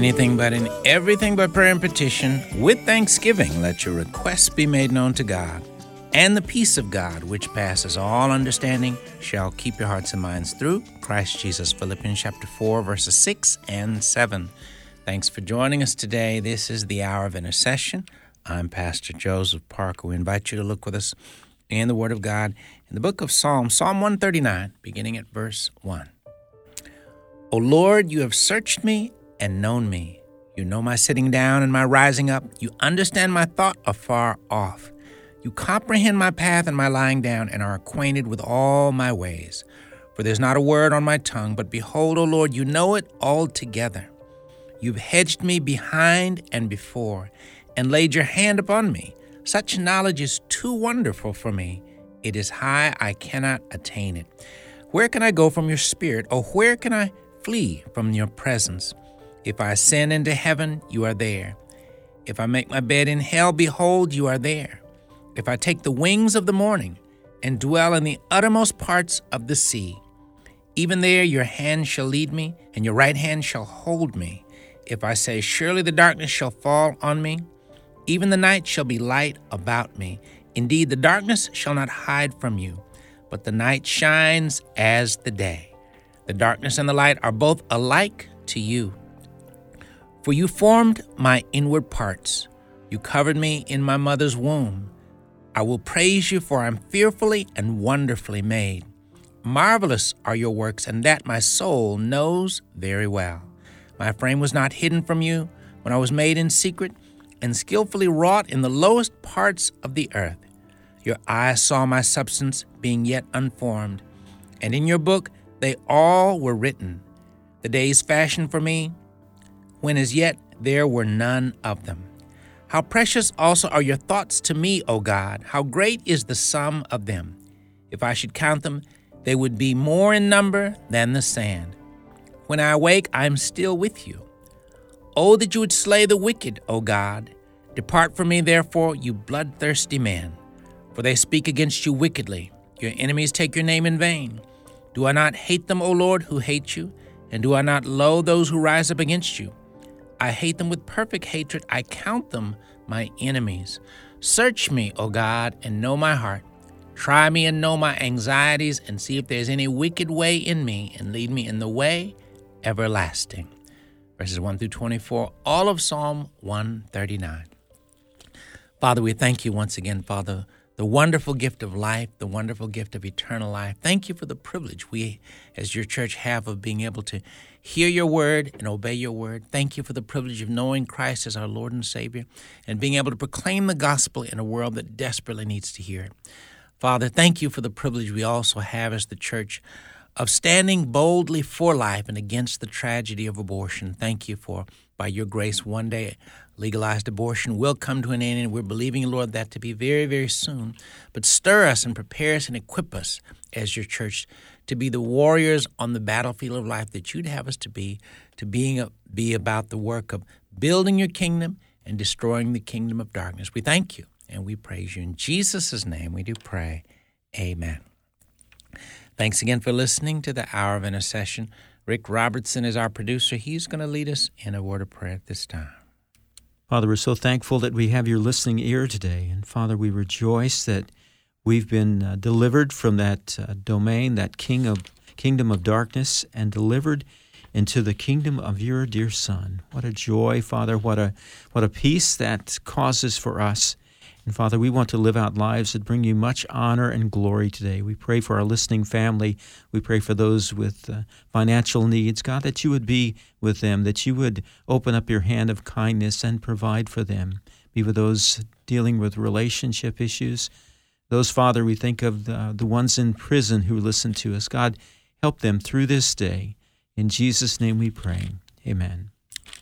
anything but in everything but prayer and petition. With thanksgiving, let your requests be made known to God. And the peace of God, which passes all understanding, shall keep your hearts and minds through Christ Jesus. Philippians chapter 4, verses 6 and 7. Thanks for joining us today. This is the hour of intercession. I'm Pastor Joseph Parker. We invite you to look with us in the Word of God in the book of Psalms, Psalm 139, beginning at verse 1. O Lord, you have searched me and known me. You know my sitting down and my rising up. You understand my thought afar off. You comprehend my path and my lying down, and are acquainted with all my ways. For there's not a word on my tongue, but behold, O Lord, you know it altogether. You've hedged me behind and before, and laid your hand upon me. Such knowledge is too wonderful for me. It is high, I cannot attain it. Where can I go from your spirit, or where can I flee from your presence? If I ascend into heaven, you are there. If I make my bed in hell, behold, you are there. If I take the wings of the morning and dwell in the uttermost parts of the sea, even there your hand shall lead me, and your right hand shall hold me. If I say, Surely the darkness shall fall on me, even the night shall be light about me. Indeed, the darkness shall not hide from you, but the night shines as the day. The darkness and the light are both alike to you. For you formed my inward parts, you covered me in my mother's womb. I will praise you, for I am fearfully and wonderfully made. Marvelous are your works, and that my soul knows very well. My frame was not hidden from you when I was made in secret and skillfully wrought in the lowest parts of the earth. Your eyes saw my substance being yet unformed, and in your book they all were written, the days fashioned for me, when as yet there were none of them. How precious also are your thoughts to me, O God! How great is the sum of them! If I should count them, they would be more in number than the sand. When I awake, I am still with you. Oh, that you would slay the wicked, O God! Depart from me, therefore, you bloodthirsty man, for they speak against you wickedly. Your enemies take your name in vain. Do I not hate them, O Lord, who hate you? And do I not loathe those who rise up against you? I hate them with perfect hatred. I count them my enemies. Search me, O God, and know my heart. Try me and know my anxieties, and see if there's any wicked way in me, and lead me in the way everlasting. Verses 1 through 24, all of Psalm 139. Father, we thank you once again, Father, the wonderful gift of life, the wonderful gift of eternal life. Thank you for the privilege we, as your church, have of being able to hear your word and obey your word. Thank you for the privilege of knowing Christ as our Lord and Savior and being able to proclaim the gospel in a world that desperately needs to hear it. Father, thank you for the privilege we also have as the church of standing boldly for life and against the tragedy of abortion. Thank you for, by your grace, one day legalized abortion will come to an end, and we're believing, Lord, that to be very, very soon. But stir us and prepare us and equip us as your church to be the warriors on the battlefield of life that you'd have us to be, to being a, be about the work of building your kingdom and destroying the kingdom of darkness. We thank you and we praise you. In Jesus' name we do pray. Amen. Thanks again for listening to the Hour of Intercession. Rick Robertson is our producer. He's going to lead us in a word of prayer at this time. Father, we're so thankful that we have your listening ear today. And Father, we rejoice that we've been uh, delivered from that uh, domain, that king of kingdom of darkness, and delivered into the kingdom of your dear Son. What a joy, Father! What a what a peace that causes for us. And Father, we want to live out lives that bring you much honor and glory today. We pray for our listening family. We pray for those with uh, financial needs. God, that you would be with them, that you would open up your hand of kindness and provide for them. Be with those dealing with relationship issues. Those, Father, we think of the, the ones in prison who listen to us. God, help them through this day. In Jesus' name we pray. Amen.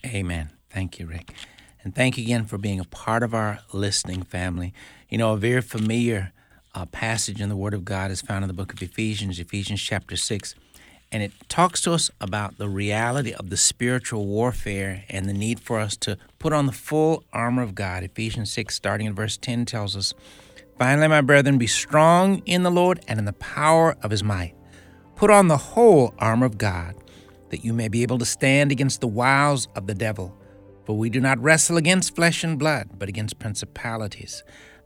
Amen. Thank you, Rick. And thank you again for being a part of our listening family. You know, a very familiar uh, passage in the Word of God is found in the book of Ephesians, Ephesians chapter 6. And it talks to us about the reality of the spiritual warfare and the need for us to put on the full armor of God. Ephesians 6, starting in verse 10, tells us Finally, my brethren, be strong in the Lord and in the power of his might. Put on the whole armor of God that you may be able to stand against the wiles of the devil. For we do not wrestle against flesh and blood, but against principalities,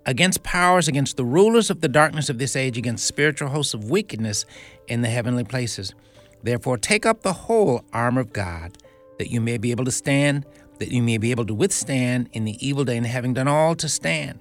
against powers, against the rulers of the darkness of this age, against spiritual hosts of wickedness in the heavenly places. Therefore, take up the whole armor of God, that you may be able to stand, that you may be able to withstand in the evil day, and having done all to stand.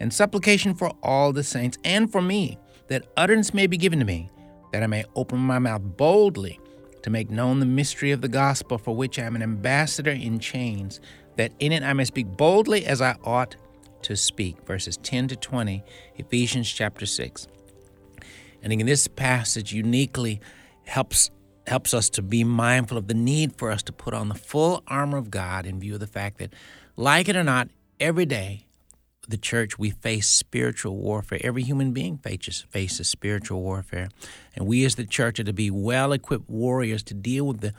and supplication for all the saints and for me, that utterance may be given to me, that I may open my mouth boldly to make known the mystery of the gospel for which I am an ambassador in chains, that in it I may speak boldly as I ought to speak. Verses 10 to 20, Ephesians chapter 6. And in this passage uniquely helps helps us to be mindful of the need for us to put on the full armor of God in view of the fact that, like it or not, every day the church, we face spiritual warfare. Every human being faces, faces spiritual warfare. And we as the church are to be well equipped warriors to deal with the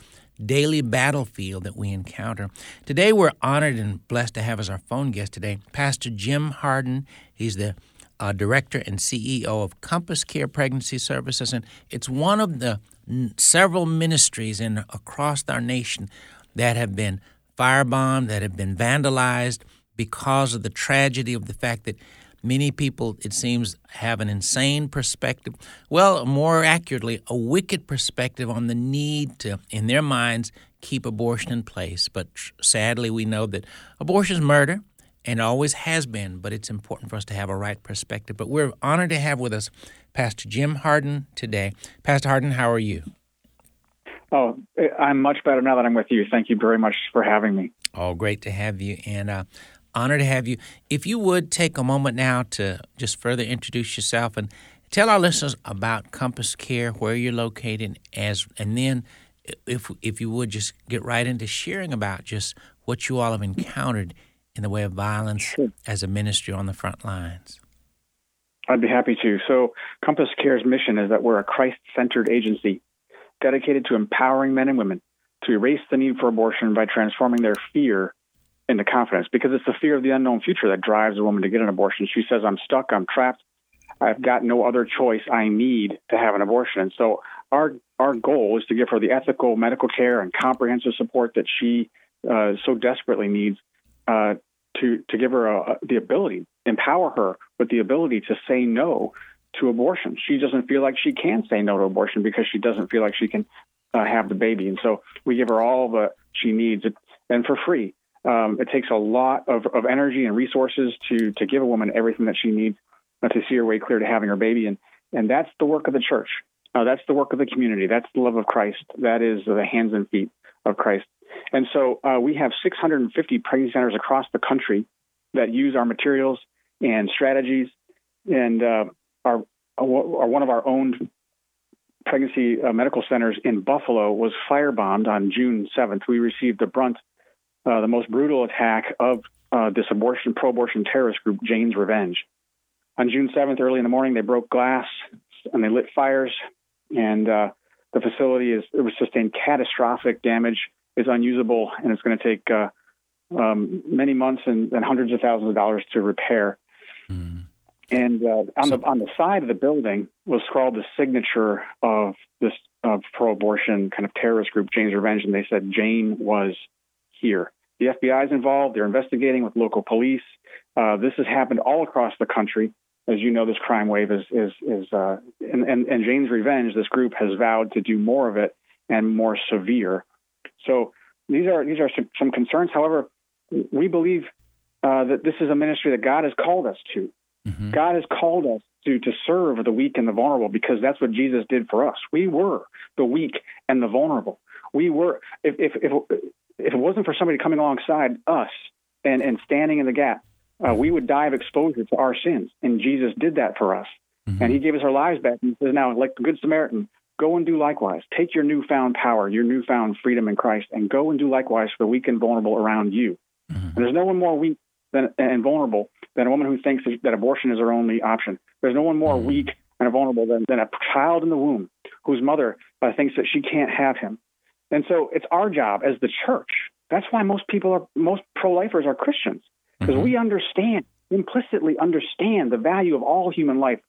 daily battlefield that we encounter. Today, we're honored and blessed to have as our phone guest today Pastor Jim Harden. He's the uh, director and CEO of Compass Care Pregnancy Services, and it's one of the n- several ministries in across our nation that have been firebombed, that have been vandalized because of the tragedy of the fact that many people, it seems, have an insane perspective. Well, more accurately, a wicked perspective on the need to, in their minds, keep abortion in place. But sadly, we know that abortion is murder and always has been, but it's important for us to have a right perspective. But we're honored to have with us Pastor Jim Harden today. Pastor Harden, how are you? Oh, I'm much better now that I'm with you. Thank you very much for having me. Oh, great to have you. And uh, honor to have you. If you would take a moment now to just further introduce yourself and tell our listeners about Compass Care, where you're located, as and then if if you would just get right into sharing about just what you all have encountered in the way of violence sure. as a ministry on the front lines. I'd be happy to. So, Compass Care's mission is that we're a Christ centered agency dedicated to empowering men and women to erase the need for abortion by transforming their fear into confidence because it's the fear of the unknown future that drives a woman to get an abortion. She says, I'm stuck, I'm trapped, I've got no other choice. I need to have an abortion. And so our our goal is to give her the ethical medical care and comprehensive support that she uh, so desperately needs uh, to to give her a, the ability, empower her with the ability to say no to abortion. She doesn't feel like she can say no to abortion because she doesn't feel like she can uh, have the baby, and so we give her all the she needs, and for free. Um, it takes a lot of, of energy and resources to to give a woman everything that she needs uh, to see her way clear to having her baby, and and that's the work of the church. Uh, that's the work of the community. That's the love of Christ. That is the hands and feet of Christ. And so uh, we have 650 pregnancy centers across the country that use our materials and strategies, and uh, our, our one of our own pregnancy uh, medical centers in Buffalo was firebombed on June 7th. We received the brunt uh, the most brutal attack of uh, this abortion pro-abortion terrorist group, Jane's Revenge. On June 7th, early in the morning, they broke glass and they lit fires, and uh, the facility is it was sustained catastrophic damage. is unusable, and it's going to take uh, um, many months and, and, hundreds of thousands of dollars to repair. Mm. And uh, on so, the on the side of the building was scrawled the signature of this pro-abortion kind of terrorist group, Jane's Revenge, and they said Jane was here. The FBI is involved. They're investigating with local police. Uh, this has happened all across the country. As you know, this crime wave is is is uh, and, and and Jane's Revenge. This group has vowed to do more of it and more severe. So these are these are some, some concerns. However, we believe uh, that this is a ministry that God has called us to. Mm-hmm. God has called us to to serve the weak and the vulnerable because that's what Jesus did for us. We were the weak and the vulnerable. We were if if, if if it wasn't for somebody coming alongside us and, and standing in the gap, uh, we would die of exposure to our sins. And Jesus did that for us. Mm-hmm. And he gave us our lives back. And he says, now, like the Good Samaritan, Go and do likewise. Take your newfound power, your newfound freedom in Christ, and go and do likewise for the weak and vulnerable around you. Mm-hmm. And there's no one more weak than, and vulnerable than a woman who thinks that abortion is her only option. There's no one more mm-hmm. weak and vulnerable than, than a child in the womb whose mother uh, thinks that she can't have him. And so it's our job as the church. That's why most people are, most pro lifers are Christians, because mm-hmm. we understand, implicitly understand the value of all human life.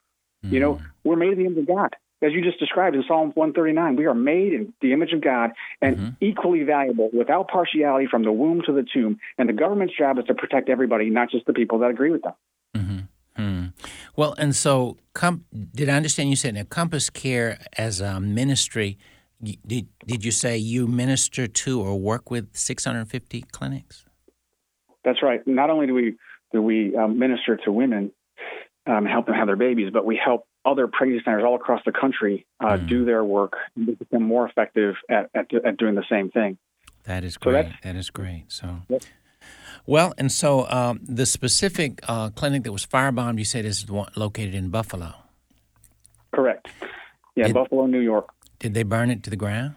Mm-hmm. You know, mm-hmm. we're made in the image of God. As you just described in Psalm 139, we are made in the image of God and mm-hmm. equally valuable without partiality from the womb to the tomb. And the government's job is to protect everybody, not just the people that agree with them. Mm-hmm. Hmm. Well, and so com- did I understand you said now Compass Care as a ministry? Did did you say you minister to or work with 650 clinics? That's right. Not only do we do we um, minister to women, um, help them have their babies, but we help other pregnancy centers all across the country uh, mm. do their work and become more effective at, at, at, doing the same thing. That is great. So that is great. So. Yep. Well, and so um, the specific uh, clinic that was firebombed, you said, is located in Buffalo. Correct. Yeah, Did, Buffalo, New York. Did they burn it to the ground?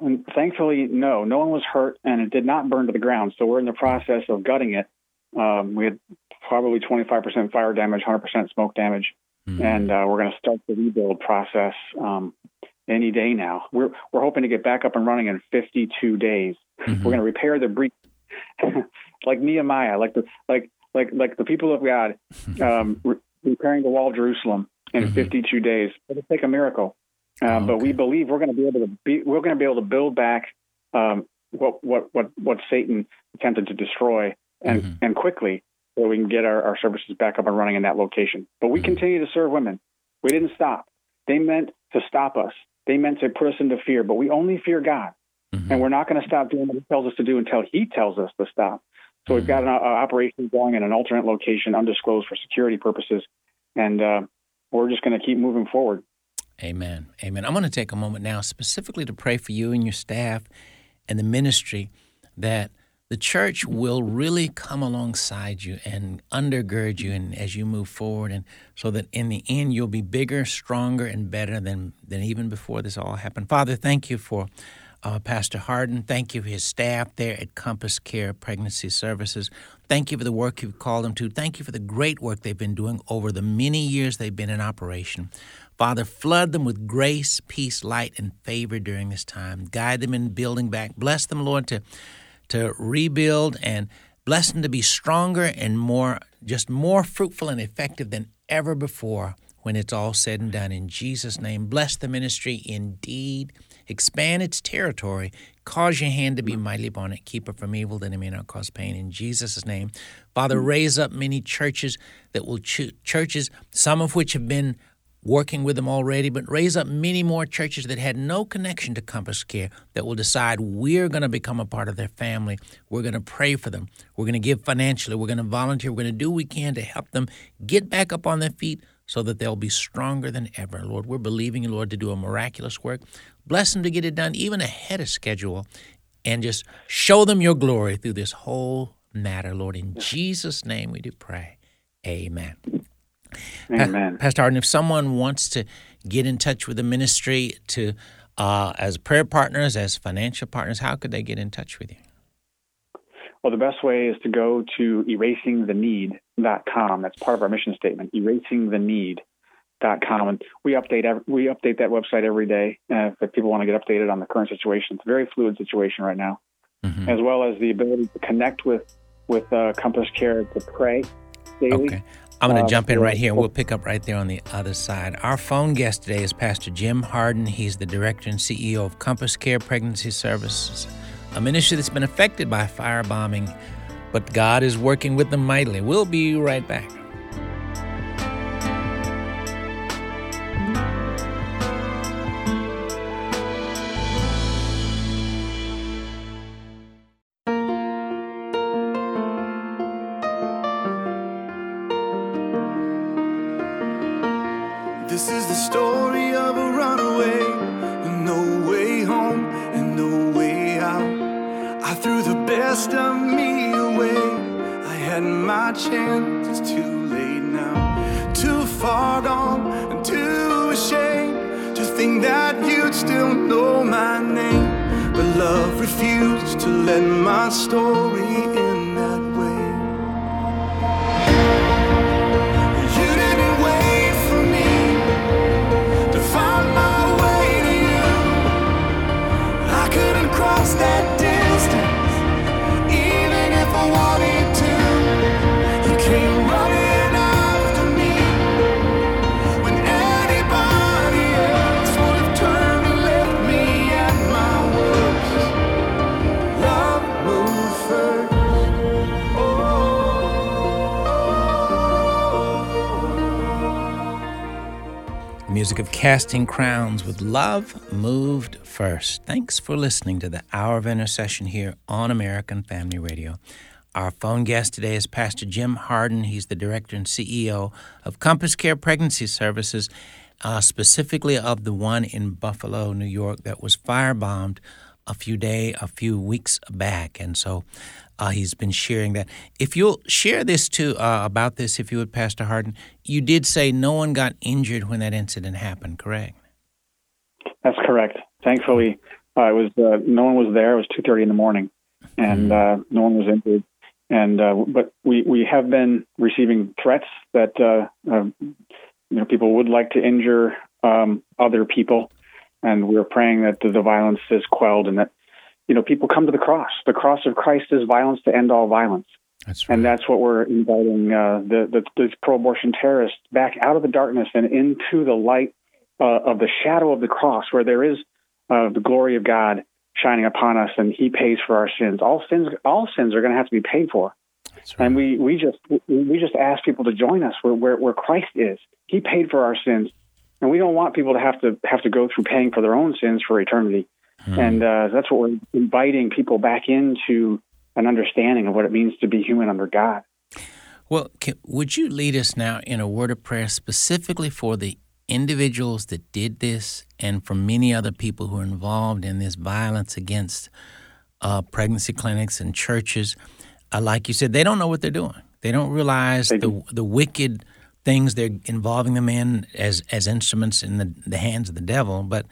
And thankfully, no. No one was hurt, and it did not burn to the ground. So we're in the process of gutting it. Um, we had probably 25% fire damage, 100% smoke damage, mm-hmm. and uh, we're going to start the rebuild process um, any day now. We're we're hoping to get back up and running in 52 days. Mm-hmm. We're going to repair the breach, like Nehemiah, like the like like like the people of God, um, re- repairing the wall of Jerusalem in mm-hmm. 52 days. It'll take a miracle. Uh, oh, okay. But we believe we're going to be able to be we're going to be able to build back um, what what what what Satan attempted to destroy and mm-hmm. and quickly so we can get our, our services back up and running in that location. But we mm-hmm. continue to serve women. We didn't stop. They meant to stop us. They meant to put us into fear, but we only fear God. Mm-hmm. And we're not going to stop doing what He tells us to do until He tells us to stop. So we've got an uh, operation going in an alternate location, undisclosed for security purposes, and uh, we're just going to keep moving forward. Amen. Amen. I'm going to take a moment now specifically to pray for you and your staff and the ministry that the church will really come alongside you and undergird you and as you move forward and so that in the end you'll be bigger, stronger and better than than even before this all happened. Father, thank you for uh, Pastor Harden. Thank you for his staff there at Compass Care Pregnancy Services. Thank you for the work you've called them to. Thank you for the great work they've been doing over the many years they've been in operation. Father, flood them with grace, peace, light, and favor during this time. Guide them in building back. Bless them, Lord, to, to rebuild and bless them to be stronger and more, just more fruitful and effective than ever before when it's all said and done. In Jesus' name, bless the ministry indeed. Expand its territory. Cause your hand to be mighty upon it. Keep it from evil that it may not cause pain. In Jesus' name. Father, raise up many churches that will, ch- churches, some of which have been working with them already, but raise up many more churches that had no connection to Compass Care that will decide we're going to become a part of their family. We're going to pray for them. We're going to give financially. We're going to volunteer. We're going to do what we can to help them get back up on their feet so that they'll be stronger than ever. Lord, we're believing you, Lord, to do a miraculous work. Bless them to get it done even ahead of schedule and just show them your glory through this whole matter, Lord. In Jesus' name we do pray. Amen. Amen. Pastor Harden, if someone wants to get in touch with the ministry to uh, as prayer partners, as financial partners, how could they get in touch with you? Well, the best way is to go to erasingtheneed.com. That's part of our mission statement, erasingtheneed.com. And we update every, we update that website every day uh, if people want to get updated on the current situation. It's a very fluid situation right now, mm-hmm. as well as the ability to connect with with uh, Compass Care to pray daily. Okay. I'm going to uh, jump in right here and we'll pick up right there on the other side. Our phone guest today is Pastor Jim Harden. He's the director and CEO of Compass Care Pregnancy Services a ministry that's been affected by firebombing, but God is working with them mightily. We'll be right back. This is the story of a runaway with no way home and no way out. I threw the best of me away. I had my chance, it's too late now. Too far gone and too ashamed to think that you'd still know my name. But love refused to let my story end. Music of Casting Crowns with Love Moved First. Thanks for listening to the Hour of Intercession here on American Family Radio. Our phone guest today is Pastor Jim Harden. He's the director and CEO of Compass Care Pregnancy Services, uh, specifically of the one in Buffalo, New York, that was firebombed a few day, a few weeks back, and so uh, he's been sharing that. If you'll share this too uh, about this, if you would, Pastor Harden, you did say no one got injured when that incident happened, correct? That's correct. Thankfully, uh, it was uh, no one was there. It was two thirty in the morning, and uh, no one was injured. And uh, but we we have been receiving threats that uh, uh, you know people would like to injure um, other people, and we're praying that the, the violence is quelled and that you know people come to the cross. The cross of Christ is violence to end all violence. That's right. And that's what we're inviting uh, the, the, the pro-abortion terrorists back out of the darkness and into the light uh, of the shadow of the cross, where there is uh, the glory of God shining upon us, and He pays for our sins. All sins, all sins are going to have to be paid for. Right. And we, we just we just ask people to join us where, where where Christ is. He paid for our sins, and we don't want people to have to have to go through paying for their own sins for eternity. And uh, that's what we're inviting people back into an understanding of what it means to be human under God. Well, can, would you lead us now in a word of prayer specifically for the individuals that did this and for many other people who are involved in this violence against uh, pregnancy clinics and churches? Uh, like you said, they don't know what they're doing. They don't realize They the the wicked things they're involving them in as as instruments in the, the hands of the devil. But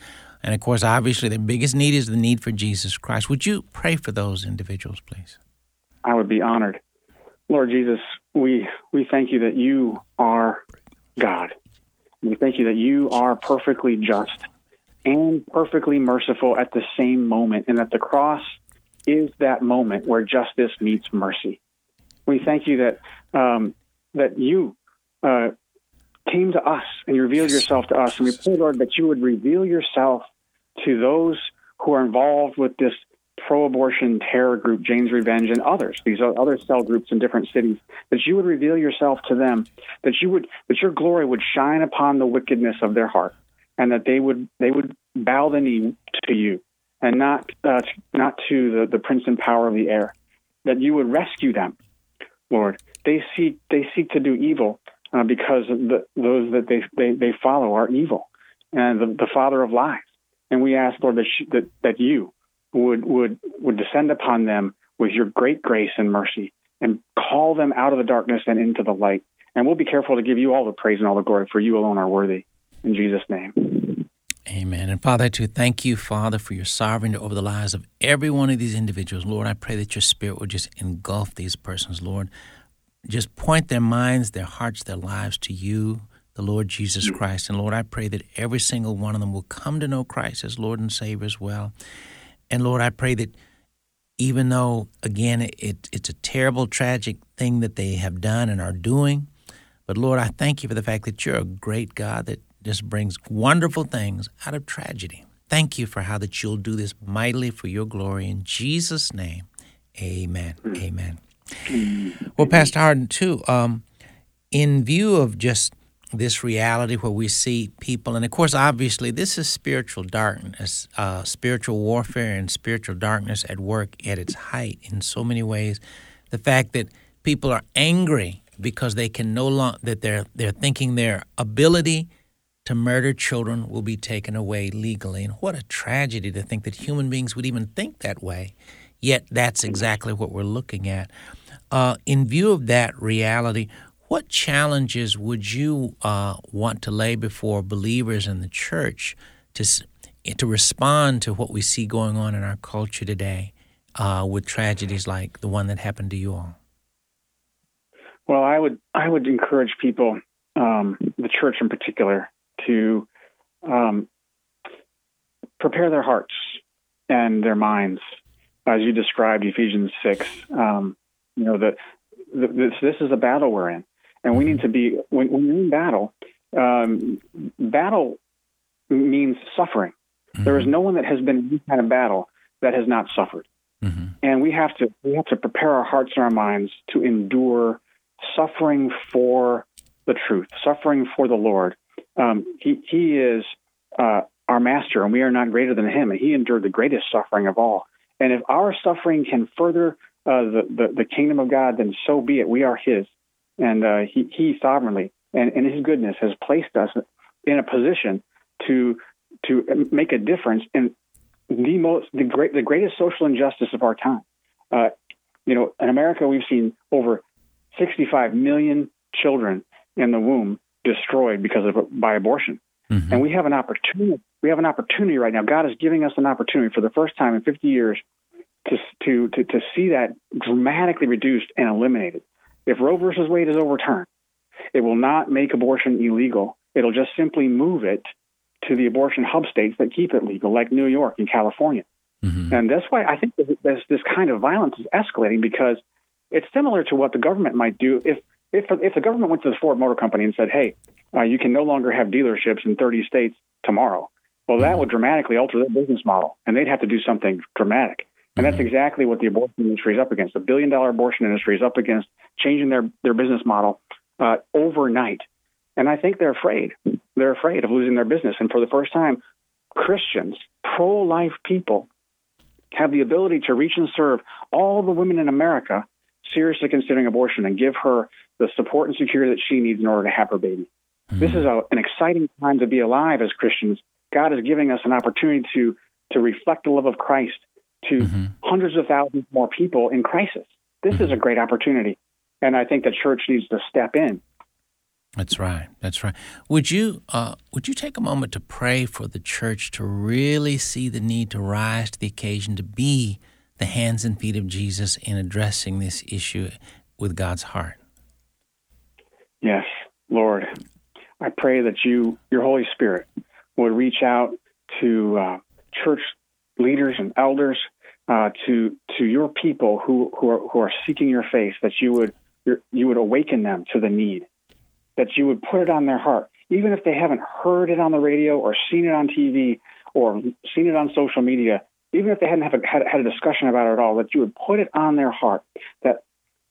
and of course, obviously, the biggest need is the need for Jesus Christ. Would you pray for those individuals, please? I would be honored. Lord Jesus, we we thank you that you are God. We thank you that you are perfectly just and perfectly merciful at the same moment, and that the cross is that moment where justice meets mercy. We thank you that um, that you uh, came to us and you revealed yourself to us, and we pray, Lord, that you would reveal yourself to those who are involved with this pro-abortion terror group, Jane's Revenge, and others, these other cell groups in different cities, that you would reveal yourself to them, that you would, that your glory would shine upon the wickedness of their heart, and that they would, they would bow the knee to you, and not, uh, not to the, the prince and power of the air, that you would rescue them, Lord. They seek, they seek to do evil uh, because the, those that they, they, they follow are evil, and the, the father of lies. And we ask, Lord, that, that, that you would would would descend upon them with your great grace and mercy and call them out of the darkness and into the light. And we'll be careful to give you all the praise and all the glory, for you alone are worthy. In Jesus' name. Amen. And Father, to thank you, Father, for your sovereignty over the lives of every one of these individuals. Lord, I pray that your spirit would just engulf these persons, Lord. Just point their minds, their hearts, their lives to you, the Lord Jesus Christ. And Lord, I pray that every single one of them will come to know Christ as Lord and Savior as well. And Lord, I pray that even though, again, it, it's a terrible, tragic thing that they have done and are doing, but Lord, I thank you for the fact that you're a great God that just brings wonderful things out of tragedy. Thank you for how that you'll do this mightily for your glory. In Jesus' name, amen. Amen. Well, Pastor Harden, too, um, in view of just this reality where we see people, and of course, obviously, this is spiritual darkness, uh, spiritual warfare, and spiritual darkness at work at its height in so many ways. The fact that people are angry because they can no longer that they're they're thinking their ability to murder children will be taken away legally, and what a tragedy to think that human beings would even think that way. Yet that's exactly what we're looking at. Uh, in view of that reality, what challenges would you uh, want to lay before believers in the church to to respond to what we see going on in our culture today uh, with tragedies like the one that happened to you all? Well, I would I would encourage people, um, the church in particular, to um, prepare their hearts and their minds, as you described Ephesians six. Um, you know that this this is a battle we're in, and we need to be when, when you're in battle. Um, battle means suffering. Mm-hmm. There is no one that has been in this kind of battle that has not suffered. Mm-hmm. And we have to we have to prepare our hearts and our minds to endure suffering for the truth, suffering for the Lord. Um, he he is uh, our master, and we are not greater than him. And he endured the greatest suffering of all. And if our suffering can further uh, the, the, the kingdom of God, then so be it. We are His, and uh, He He sovereignly and in His goodness has placed us in a position to to make a difference in the most the great the greatest social injustice of our time. Uh, you know, in America, we've seen over 65 million children in the womb destroyed because of by abortion, mm-hmm. and we have an opportunity. We have an opportunity right now. God is giving us an opportunity for the first time in 50 years to, to, to, to see that dramatically reduced and eliminated. If Roe versus Wade is overturned, it will not make abortion illegal. It'll just simply move it to the abortion hub states that keep it legal, like New York and California. Mm-hmm. And that's why I think this, this kind of violence is escalating because it's similar to what the government might do if if if the government went to the Ford Motor Company and said, "Hey, uh, you can no longer have dealerships in 30 states tomorrow," well, that mm-hmm. would dramatically alter their business model, and they'd have to do something dramatic. And that's exactly what the abortion industry is up against. The billion dollar abortion industry is up against changing their, their business model uh, overnight. And I think they're afraid. They're afraid of losing their business. And for the first time, Christians, pro life people, have the ability to reach and serve all the women in America seriously considering abortion and give her the support and security that she needs in order to have her baby. Mm-hmm. This is a, an exciting time to be alive as Christians. God is giving us an opportunity to, to reflect the love of Christ to mm-hmm. hundreds of thousands more people in crisis. This mm-hmm. is a mm-hmm. great opportunity. And I think the church needs to step in. That's right. That's right. Would you uh, would you take a moment to pray for the church to really see the need to rise to the occasion to be the hands and feet of Jesus in addressing this issue with God's heart? Yes, Lord. I pray that you, your Holy Spirit, would reach out to uh, church leaders and elders, uh, to to your people who who are, who are seeking your face, that you would you would awaken them to the need, that you would put it on their heart, even if they haven't heard it on the radio or seen it on TV or seen it on social media, even if they hadn't a, had, had a discussion about it at all, that you would put it on their heart that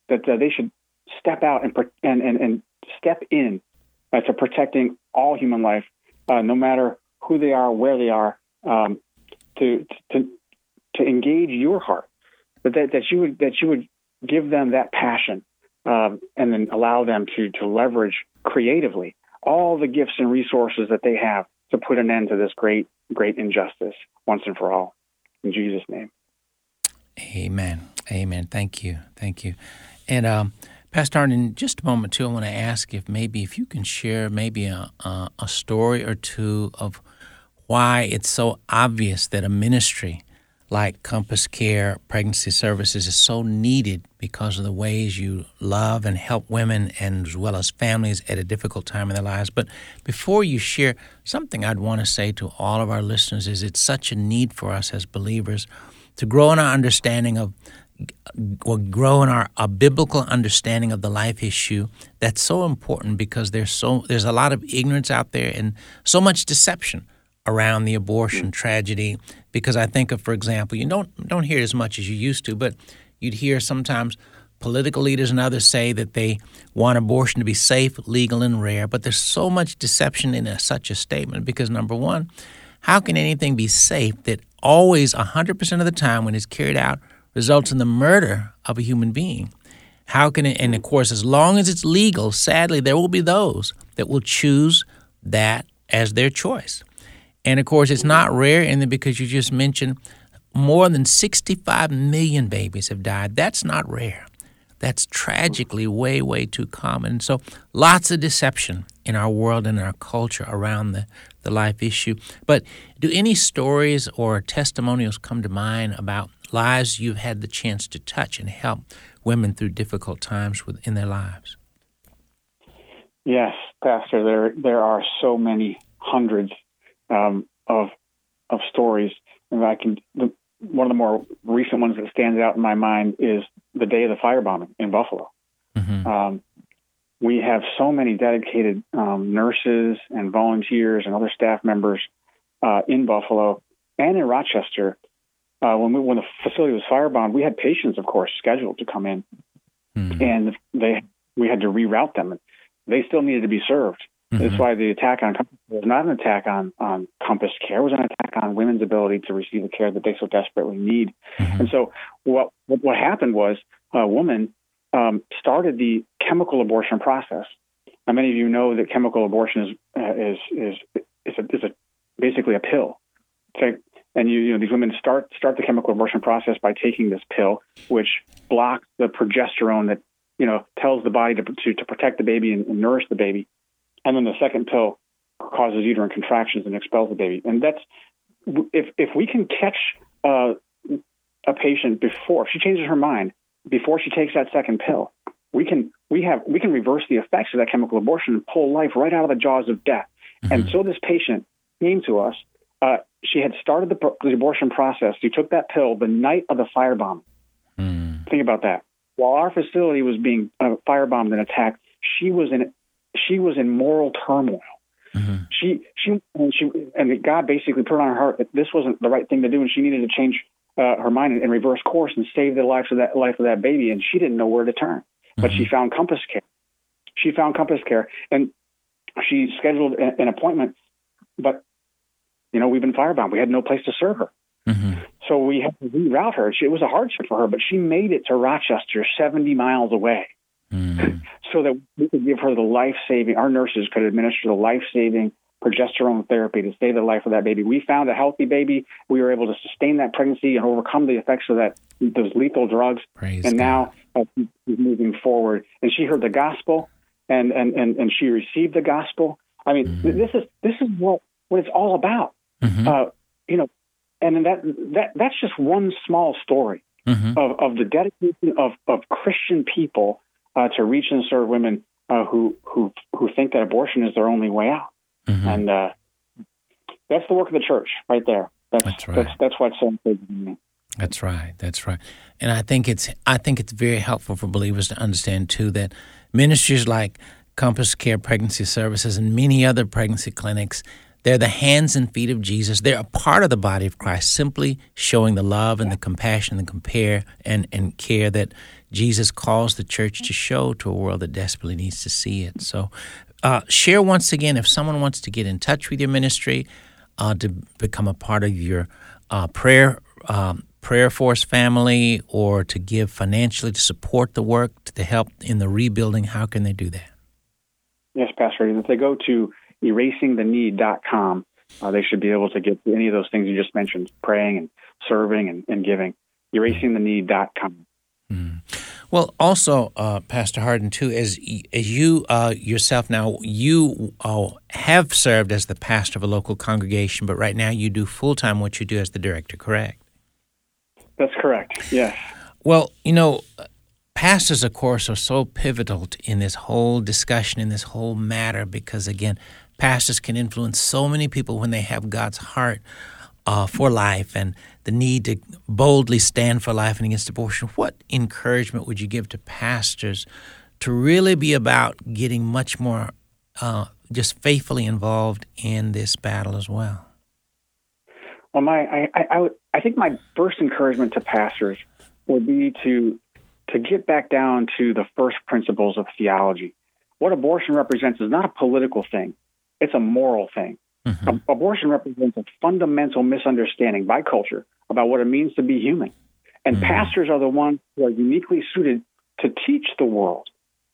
that uh, they should step out and and and, and step in uh, to protecting all human life, uh, no matter who they are, where they are, um, to to to engage your heart, but that, that you would that you would give them that passion, um, and then allow them to to leverage creatively all the gifts and resources that they have to put an end to this great great injustice once and for all. In Jesus' name. Amen. Amen. Thank you. Thank you. And um, Pastor Harden, in just a moment too, I want to ask if maybe if you can share maybe a, a, a story or two of why it's so obvious that a ministry like Compass Care Pregnancy Services is so needed because of the ways you love and help women and as well as families at a difficult time in their lives. But before you share, something I'd want to say to all of our listeners is it's such a need for us as believers to grow in our understanding of or grow in our a biblical understanding of the life issue that's so important because there's so there's a lot of ignorance out there and so much deception around the abortion mm. tragedy because I think of, for example, you don't don't hear it as much as you used to, but you'd hear sometimes political leaders and others say that they want abortion to be safe, legal, and rare. But there's so much deception in a, such a statement because number one, how can anything be safe that always 100% of the time when it's carried out results in the murder of a human being? How can it, and of course, as long as it's legal, sadly, there will be those that will choose that as their choice. And of course, it's not rare, and because you just mentioned more than 65 million babies have died. That's not rare. that's tragically way, way too common. So lots of deception in our world and our culture around the, the life issue. But do any stories or testimonials come to mind about lives you've had the chance to touch and help women through difficult times within their lives? Yes, Pastor. There there are so many hundreds um, of of stories, and I can. The, one of the more recent ones that stands out in my mind is the day of the firebombing in Buffalo. Mm-hmm. Um, we have so many dedicated um, nurses and volunteers and other staff members uh, in Buffalo and in Rochester. Uh, when we, when the facility was firebombed, we had patients, of course, scheduled to come in, mm-hmm. and they we had to reroute them. They still needed to be served. Mm-hmm. That's why the attack on Compass was not an attack on, on Compass Care. It was an attack on women's ability to receive the care that they so desperately need. Mm-hmm. And so what, what, what happened was a woman um, started the chemical abortion process. Now, many of you know that chemical abortion is uh, is is is, a, is a, basically a pill. Okay? And you, you know these women start start the chemical abortion process by taking this pill, which blocks the progesterone that you know tells the body to to, to protect the baby and, and nourish the baby and then the second pill causes uterine contractions and expels the baby. And that's if if we can catch uh, a patient before if she changes her mind before she takes that second pill, we can we have we can reverse the effects of that chemical abortion and pull life right out of the jaws of death. Mm-hmm. And so this patient came to us. Uh, she had started the, the, abortion process. She took that pill the night of the firebomb. Mm. Think about that. While our facility was being uh, firebombed and attacked, she was in she was in moral turmoil. Mm-hmm. She she and she and God basically put it on her heart that this wasn't the right thing to do, and she needed to change uh, her mind and, and, reverse course and save the life of that life of that baby. And she didn't know where to turn, mm-hmm. but she mm-hmm. found Compass Care. She found Compass Care, and she scheduled a, an appointment. But you know, we've been firebombed. We had no place to serve her. Mm-hmm. So we had to reroute her. She, it was a hardship for her, but she made it to Rochester, 70 miles away. Mm. so that we could give her the life saving, our nurses could administer the life saving progesterone therapy to save the life of that baby. We found a healthy baby. We were able to sustain that pregnancy and overcome the effects of that those lethal drugs. Praise and God. now uh, she's moving forward. And she heard the gospel, and and and, and she received the gospel. I mean, mm-hmm. this is this is what what it's all about. Mm-hmm. Uh, you know, and that that that's just one small story mm-hmm. of of the dedication of of Christian people uh, to reach and serve women uh, who who who think that abortion is their only way out, mm-hmm. and uh, that's the work of the church right there. That's that's, right. that's, that's what's so important to me. That's right. That's right. And I think it's I think it's very helpful for believers to understand too that ministries like Compass Care Pregnancy Services and many other pregnancy clinics they're the hands and feet of Jesus. They're a part of the body of Christ, simply showing the love and the compassion and compare and, and care that Jesus calls the church to show to a world that desperately needs to see it. So, uh, share once again if someone wants to get in touch with your ministry, uh, to become a part of your uh, prayer um, prayer force family, or to give financially to support the work to help in the rebuilding. How can they do that? Yes, Pastor. If they go to erasingtheneed.com, uh, they should be able to get any of those things you just mentioned: praying and serving and, and giving. Erasingtheneed.com. Well, also, uh, Pastor Harden, too, as as you uh, yourself now, you uh, have served as the pastor of a local congregation, but right now you do full time what you do as the director. Correct? That's correct. Yes. Well, you know, pastors, of course, are so pivotal in this whole discussion in this whole matter because, again, pastors can influence so many people when they have God's heart uh, for life and the need to boldly stand for life and against abortion, what encouragement would you give to pastors to really be about getting much more uh, just faithfully involved in this battle as well? Well, my I, I, I think my first encouragement to pastors would be to to get back down to the first principles of theology. What abortion represents is not a political thing; it's a moral thing. Mm-hmm. Abortion represents a fundamental misunderstanding by culture about what it means to be human. And mm-hmm. pastors are the ones who are uniquely suited to teach the world,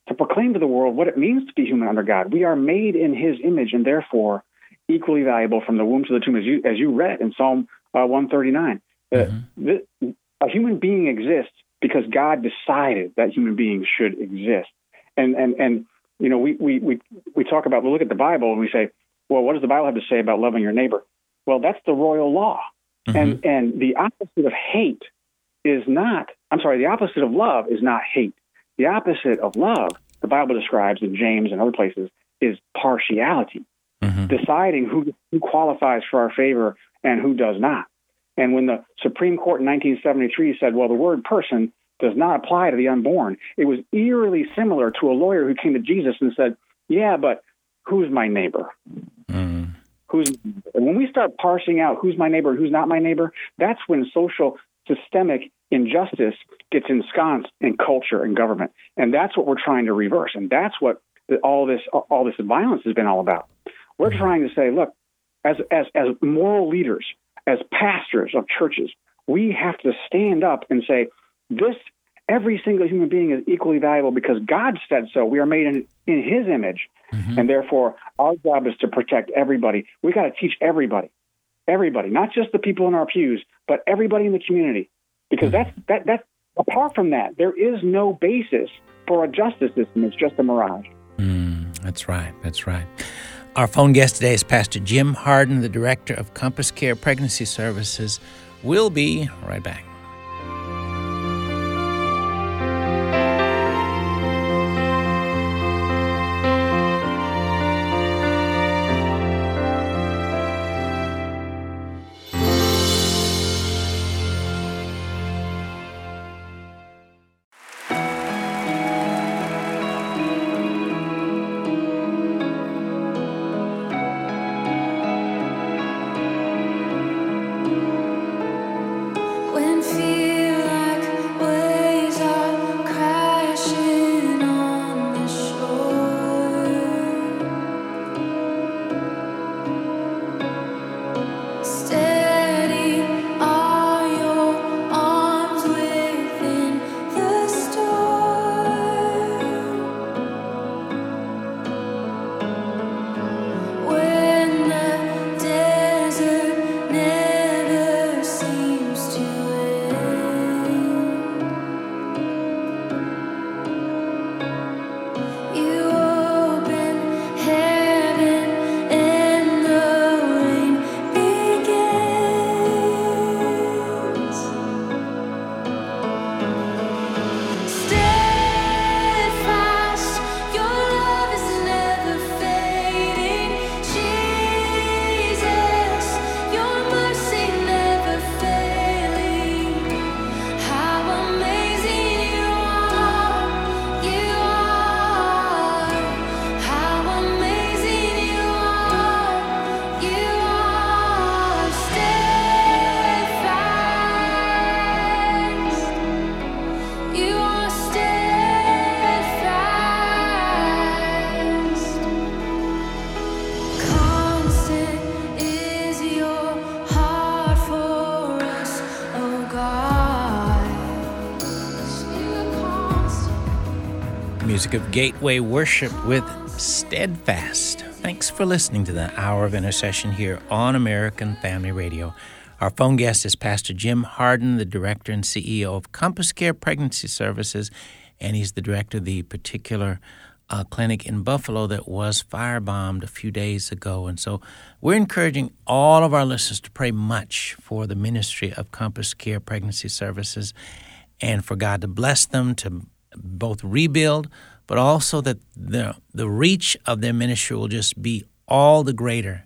to proclaim to the world what it means to be human under God. We are made in his image and therefore equally valuable from the womb to the tomb, as you, as you read in Psalm uh, 139. Uh, mm-hmm. Uh, a human being exists because God decided that human beings should exist. And and and you know, we we we we talk about we look at the Bible and we say, well, what does the Bible have to say about loving your neighbor? Well, that's the royal law. Mm-hmm. And and the opposite of hate is not. I'm sorry. The opposite of love is not hate. The opposite of love, the Bible describes in James and other places, is partiality, mm-hmm. deciding who who qualifies for our favor and who does not. And when the Supreme Court in 1973 said, well, the word person does not apply to the unborn, it was eerily similar to a lawyer who came to Jesus and said, yeah, but who's my neighbor? Who's and when we start parsing out who's my neighbor, and who's not my neighbor, that's when social systemic injustice gets ensconced in culture and government, and that's what we're trying to reverse, and that's what the, all this all this violence has been all about. We're mm-hmm. trying to say, look, as as as moral leaders, as pastors of churches, we have to stand up and say, this every single human being is equally valuable because God said so. We are made in, in His image, mm-hmm. and therefore our job is to protect everybody. We got to teach everybody, everybody, not just the people in our pews, but everybody in the community, because mm-hmm. that's that that. Apart from that, there is no basis for a justice system. It's just a mirage. Mm, that's right. That's right. Our phone guest today is Pastor Jim Harden, the director of CompassCare Pregnancy Services. We'll be right back. Of Gateway Worship with Steadfast. Thanks for listening to the Hour of Intercession here on American Family Radio. Our phone guest is Pastor Jim Harden, the director and CEO of CompassCare Pregnancy Services, and he's the director of the particular uh, clinic in Buffalo that was firebombed a few days ago. And so we're encouraging all of our listeners to pray much for the ministry of CompassCare Pregnancy Services and for God to bless them to both rebuild but also that the the reach of their ministry will just be all the greater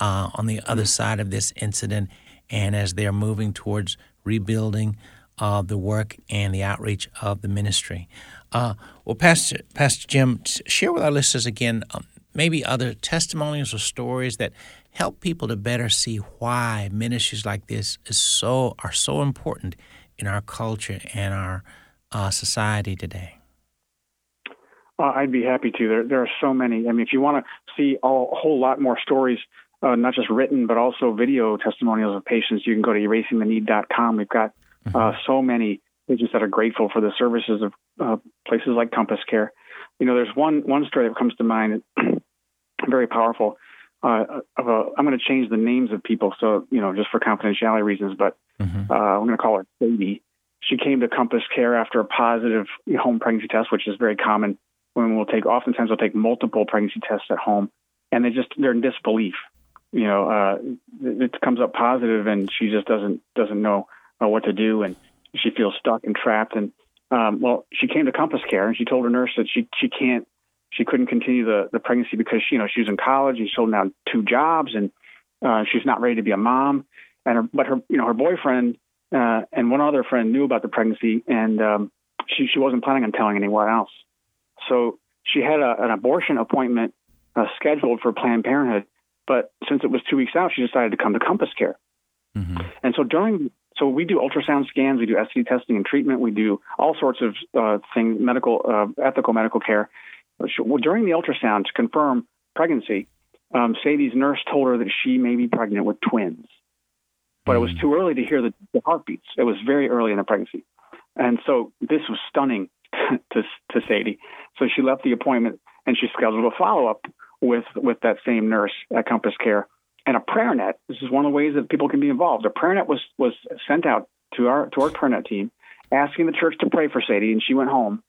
uh, on the other side of this incident, and as they are moving towards rebuilding uh, the work and the outreach of the ministry. Uh, well, Pastor Pastor Jim, share with our listeners again um, maybe other testimonies or stories that help people to better see why ministries like this is so are so important in our culture and our uh, society today. Uh, I'd be happy to. There, there are so many. I mean, if you want to see a whole lot more stories, uh, not just written, but also video testimonials of patients, you can go to erasingtheneed.com. We've got uh, mm-hmm. so many patients that are grateful for the services of uh, places like CompassCare. You know, there's one one story that comes to mind, very powerful. Uh, of a, I'm going to change the names of people, so you know, just for confidentiality reasons. But mm-hmm. uh, I'm going to call her Sadie. she came to Compass Care after a positive home pregnancy test, which is very common when we'll take. Oftentimes, we'll take multiple pregnancy tests at home, and they just they're in disbelief. You know, uh, it comes up positive, and she just doesn't doesn't know uh, what to do, and she feels stuck and trapped. And um, well, she came to Compass Care, and she told her nurse that she she can't she couldn't continue the the pregnancy because she, you know she was in college, and she's holding down two jobs, and uh, she's not ready to be a mom. And her, but her you know her boyfriend uh, and one other friend knew about the pregnancy, and um, she she wasn't planning on telling anyone else. So she had a, an abortion appointment uh, scheduled for Planned Parenthood, but since it was two weeks out, she decided to come to CompassCare. Mm-hmm. And so during so we do ultrasound scans, we do STD testing and treatment, we do all sorts of uh, things, medical, uh, ethical medical care. Well, during the ultrasound to confirm pregnancy, um, Sadie's nurse told her that she may be pregnant with twins but it was mm. too early to hear the, the heartbeats. It was very early in the pregnancy. And so this was stunning to, to Sadie. So she left the appointment and she scheduled a follow up with, with that same nurse at CompassCare. And a prayer net, this is one of the ways that people can be involved. A prayer net was, was sent out to our, to our prayer net team asking the church to pray for Sadie. And she went home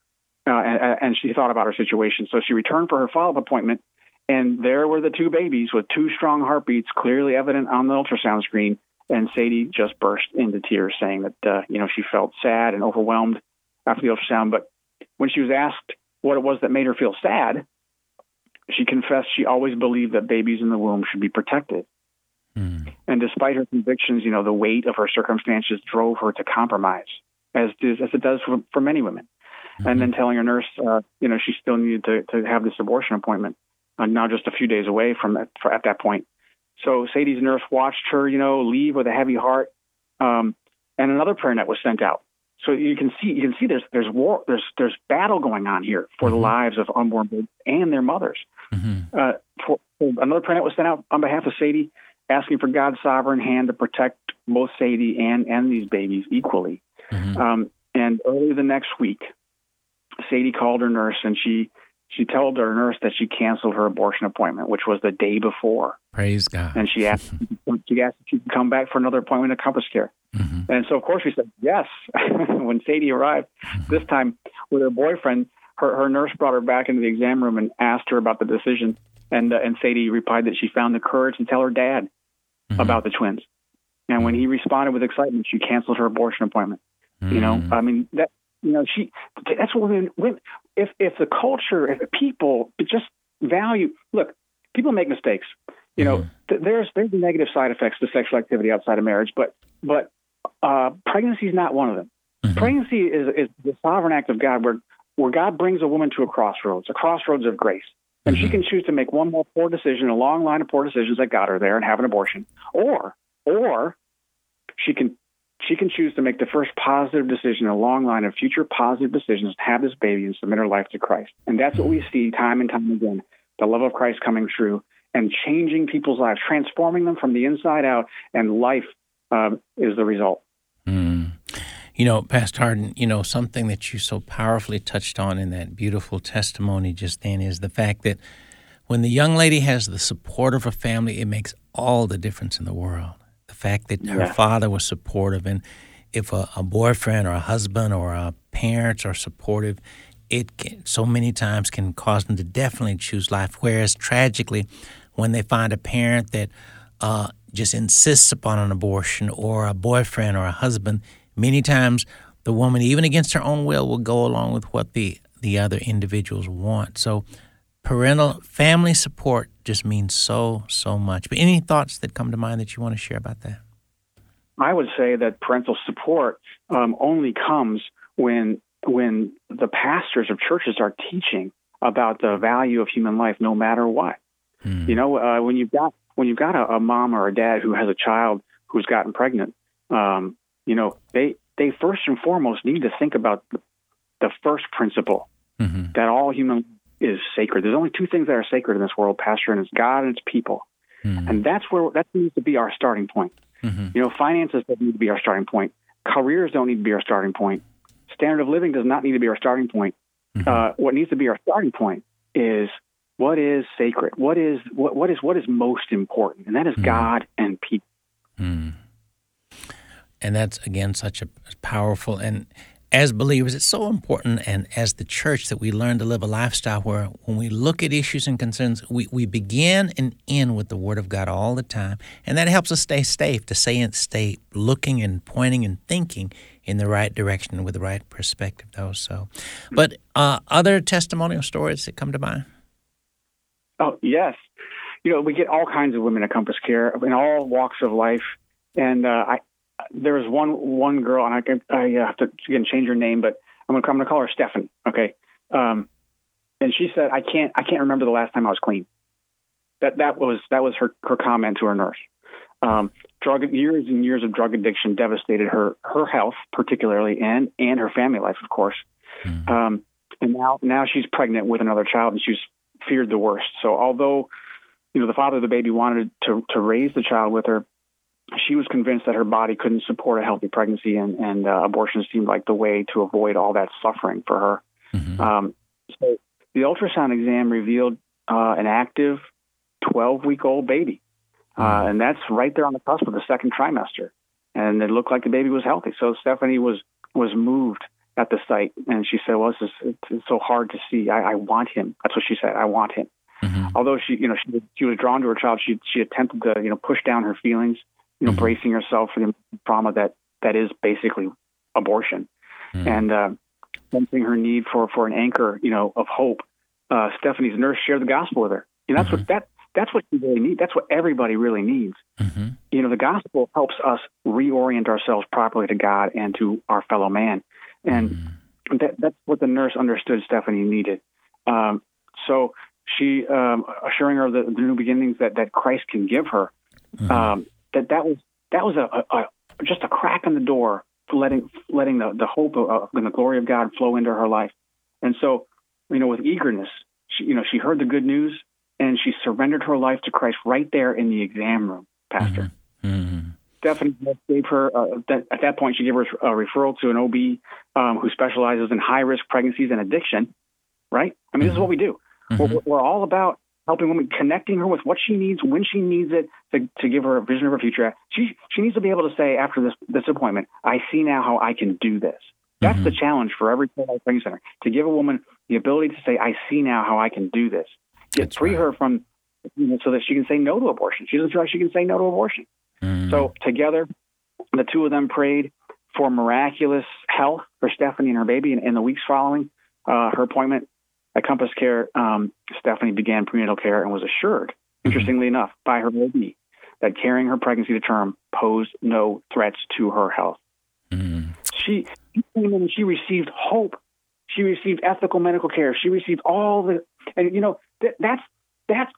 uh, and, and she thought about her situation. So she returned for her follow up appointment. And there were the two babies with two strong heartbeats, clearly evident on the ultrasound screen. And Sadie just burst into tears, saying that uh, you know she felt sad and overwhelmed after the ultrasound. But when she was asked what it was that made her feel sad, she confessed she always believed that babies in the womb should be protected. Mm. And despite her convictions, you know, the weight of her circumstances drove her to compromise, as does, as it does for, for many women. Mm-hmm. And then telling her nurse, uh, you know, she still needed to, to have this abortion appointment, uh, now just a few days away from at, for, at that point. So Sadie's nurse watched her, you know, leave with a heavy heart, um, and another prayer net was sent out. So you can see, you can see, there's there's war, there's there's battle going on here for mm-hmm. the lives of unborn babies and their mothers. Mm-hmm. Uh, for, for another prayer was sent out on behalf of Sadie, asking for God's sovereign hand to protect both Sadie and and these babies equally. Mm-hmm. Um, and early the next week, Sadie called her nurse and she she told her nurse that she canceled her abortion appointment, which was the day before. Praise God. And she asked, she asked if she could come back for another appointment at CompassCare. Mm-hmm. And so, of course, we said yes. when Sadie arrived, mm-hmm. this time with her boyfriend, her, her nurse brought her back into the exam room and asked her about the decision. And, uh, and Sadie replied that she found the courage to tell her dad mm-hmm. about the twins. And when he responded with excitement, she canceled her abortion appointment. You know, mm-hmm. I mean, that you know, she that's what women, women if if the culture, if the people just value look, people make mistakes. You know, mm-hmm. th- there's there's negative side effects to sexual activity outside of marriage, but but uh, pregnancy is not one of them. Mm-hmm. Pregnancy is is the sovereign act of God, where where God brings a woman to a crossroads, a crossroads of grace, and mm-hmm. she can choose to make one more poor decision, a long line of poor decisions that got her there, and have an abortion, or or she can she can choose to make the first positive decision a long line of future positive decisions to have this baby and submit her life to Christ. And that's what we see time and time again the love of Christ coming true and changing people's lives, transforming them from the inside out, and life uh, is the result. Mm. You know, Pastor Harden, you know, something that you so powerfully touched on in that beautiful testimony just then is the fact that when the young lady has the support of her family, it makes all the difference in the world The fact that her father was supportive, and if a, a, boyfriend or a husband or a parents are supportive, it can, so many times can cause them to definitely choose life. Whereas tragically, when they find a parent that uh, just insists upon an abortion or a boyfriend or a husband, many times the woman, even against her own will, will go along with what the the other individuals want. So parental family support just means so so much but any thoughts that come to mind that you want to share about that i would say that parental support um, only comes when when the pastors of churches are teaching about the value of human life no matter what hmm. you know uh, when you've got when you've got a, a, mom or a dad who has a child who's gotten pregnant um, you know they they first and foremost need to think about the, the first principle mm-hmm. that all human is sacred. There's only two things that are sacred in this world, Pastor, and it's God and it's people. Mm-hmm. And that's where that needs to be our starting point. Mm-hmm. You know, finances don't need to be our starting point. Careers don't need to be our starting point. Standard of living does not need to be our starting point. Mm-hmm. Uh, what needs to be our starting point is what is sacred. What is what, what is what is most important, and that is mm-hmm. God and people. Mm. And that's, again, such a powerful and as believers, it's so important, and as the church, that we learn to live a lifestyle where when we look at issues and concerns, we, we begin and end with the Word of God all the time. And that helps us stay safe, to stay, stay looking and pointing and thinking in the right direction with the right perspective, though. So, but uh, other testimonial stories that come to mind? Oh, yes. You know, we get all kinds of women at CompassCare in all walks of life. And uh, I, there was one one girl, and I, I have to again change her name, but I'm gonna I'm gonna call her Stephanie. Okay, um, and she said I can't I can't remember the last time I was clean. That that was that was her her comment to her nurse. Um, drug years and years of drug addiction devastated her her health particularly and and her family life of course. Mm-hmm. Um, and now now she's pregnant with another child and she's feared the worst. So although you know the father of the baby wanted to to raise the child with her, she was convinced that her body couldn't support a healthy pregnancy, and, and uh, abortion seemed like the way to avoid all that suffering for her. Mm-hmm. Um, so the ultrasound exam revealed uh, an active 12 week old baby. Uh, mm-hmm. and that's right there on the cusp of the second trimester. And it looked like the baby was healthy. So Stephanie was was moved at the site, and she said, "Well, this is it's, so hard to see. I, I, want him." That's what she said. I want him. Mm-hmm. Although she, you know, she, she was drawn to her child, she she attempted to, you know, push down her feelings you know, mm-hmm. bracing herself for the trauma that that is basically abortion, mm-hmm. and uh, sensing her need for for an anchor, you know, of hope. Uh, Stephanie's nurse shared the gospel with her. You know, that's mm-hmm. what that that's what you really need. That's what everybody really needs. Mm-hmm. You know, the gospel helps us reorient ourselves properly to God and to our fellow man, and mm-hmm. that, that's what the nurse understood Stephanie needed. Um, so she um, assuring her the, the, new beginnings that that Christ can give her. Mm-hmm. Um, that that was that was a, a, a just a crack in the door letting letting the, the hope of, and the glory of God flow into her life. And so, you know, with eagerness, she, you know, she heard the good news and she surrendered her life to Christ right there in the exam room, Pastor. Mm-hmm. Stephanie gave her uh, that, at that point. She gave her a referral to an OB um, who specializes in high risk pregnancies and addiction. Right? I mean, mm-hmm. this is mm-hmm. what we do. Mm-hmm. We're, we're, all about helping women, connecting her with what she needs when she needs it to, to give her a vision of her future. She she needs to be able to say after this this appointment, I see now how I can do this. That's mm-hmm. the challenge for every training center to give a woman the ability to say, I see now how I can do this. Get free right. her from you know, so that she can say no to abortion. She doesn't feel like she can say no to abortion. Mm-hmm. So together, the two of them prayed for miraculous health for Stephanie and her baby And in the weeks following uh, her appointment at CompassCare, um, Stephanie began prenatal care and was assured, mm-hmm. interestingly enough, by her OB that carrying her pregnancy to term posed no threats to her health. Mm. She came in she received hope. She received ethical medical care. She received all the, and you know that, that's that's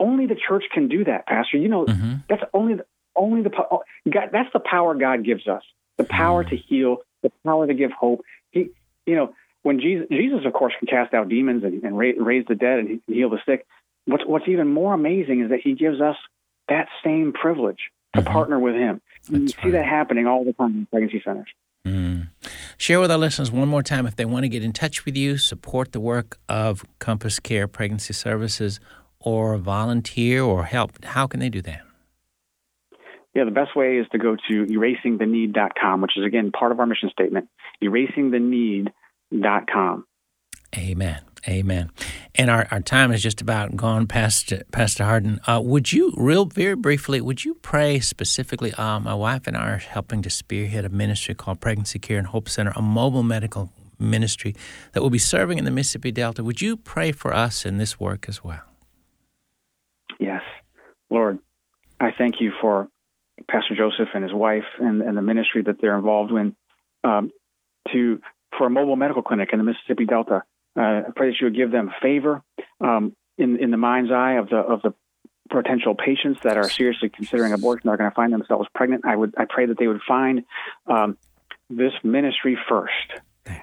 only the church can do that, Pastor. You know mm-hmm. that's only the only the God, that's the power God gives us, the power to heal, the power to give hope. He, you know, when Jesus, Jesus of course, can cast out demons and, and raise the dead and heal the sick. What's, what's even more amazing is that he gives us that same privilege to mm-hmm. partner with him. You see that happening all the time in pregnancy centers. Mm. Share with our listeners one more time if they want to get in touch with you, support the work of CompassCare Pregnancy Services, or volunteer or help. How can they do that? Yeah, the best way is to go to erasingtheneed.com, which is again part of our mission statement. Erasing the com. Amen. Amen. And our, our time is just about gone, Pastor, Pastor Harden. Uh, would you, real very briefly, would you pray specifically? Uh, my wife and I are helping to spearhead a ministry called Pregnancy Care and Hope Center, a mobile medical ministry that will be serving in the Mississippi Delta. Would you pray for us in this work as well? Yes. Lord, I thank you for Pastor Joseph and his wife and, and the ministry that they're involved in um, to for a mobile medical clinic in the Mississippi Delta. Uh, I pray that you would give them favor um, in in the mind's eye of the of the potential patients that are seriously considering abortion are going to find themselves pregnant. I would I pray that they would find um, this ministry first,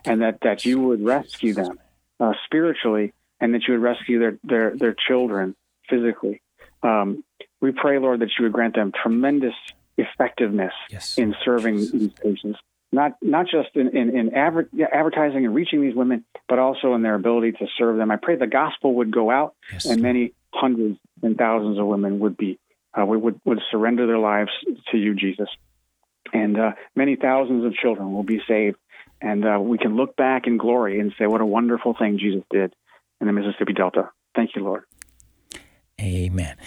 and that that you would rescue them uh, spiritually, and that you would rescue their their their children physically. Um, we pray, Lord, that you would grant them tremendous effectiveness yes. in serving these patients not not just in in, in adver- advertising and reaching these women, but also in their ability to serve them. I pray the gospel would go out, yes. and many hundreds and thousands of women would be uh, would would surrender their lives to you, Jesus. and uh, many thousands of children will be saved. And uh, we can look back in glory and say, what a wonderful thing Jesus did in the Mississippi Delta. Thank you, Lord. Amen.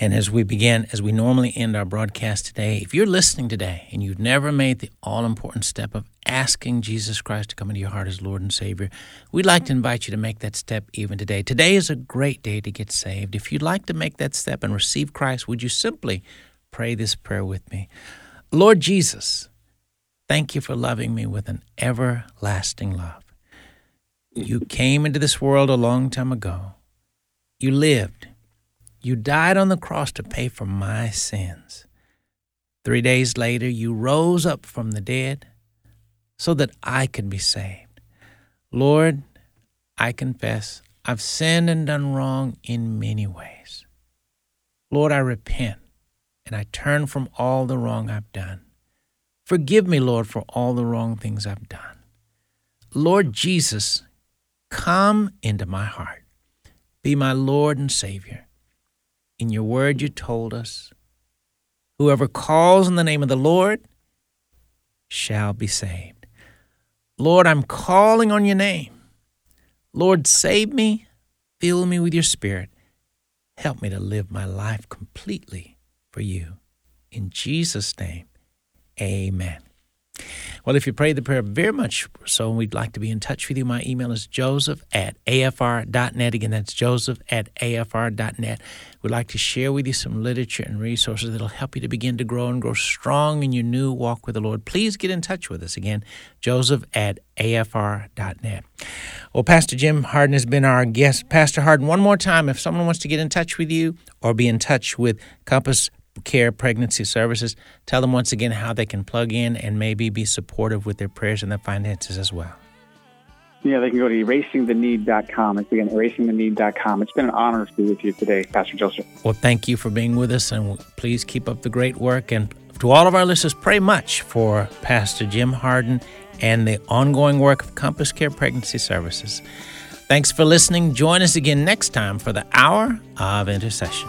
And as we begin, as we normally end our broadcast today, if you're listening today and you've never made the all important step of asking Jesus Christ to come into your heart as Lord and Savior, we'd like to invite you to make that step even today. Today is a great day to get saved. If you'd like to make that step and receive Christ, would you simply pray this prayer with me? Lord Jesus, thank you for loving me with an everlasting love. You came into this world a long time ago. You lived you died on the cross to pay for my sins. Three days later, you rose up from the dead so that I could be saved. Lord, I confess I've sinned and done wrong in many ways. Lord, I repent and I turn from all the wrong I've done. Forgive me, Lord, for all the wrong things I've done. Lord Jesus, come into my heart. Be my Lord and Savior. In your word, you told us whoever calls in the name of the Lord shall be saved. Lord, I'm calling on your name. Lord, save me, fill me with your spirit. Help me to live my life completely for you. In Jesus' name, amen. Well, if you prayed the prayer very much so, we'd like to be in touch with you. My email is joseph at afr.net. Again, that's joseph at afr.net. We'd like to share with you some literature and resources that'll help you to begin to grow and grow strong in your new walk with the Lord. Please get in touch with us. Again, joseph at afr.net. Well, Pastor Jim Harden has been our guest. Pastor Harden, one more time, if someone wants to get in touch with you or be in touch with Compass Care Pregnancy Services. Tell them once again how they can plug in and maybe be supportive with their prayers and their finances as well. Yeah, they can go to erasingtheneed.com. It's again erasingtheneed.com. It's been an honor to be with you today, Pastor Joseph. Well, thank you for being with us, and please keep up the great work. And to all of our listeners, pray much for Pastor Jim Harden and the ongoing work of CompassCare Pregnancy Services. Thanks for listening. Join us again next time for the Hour of Intercession.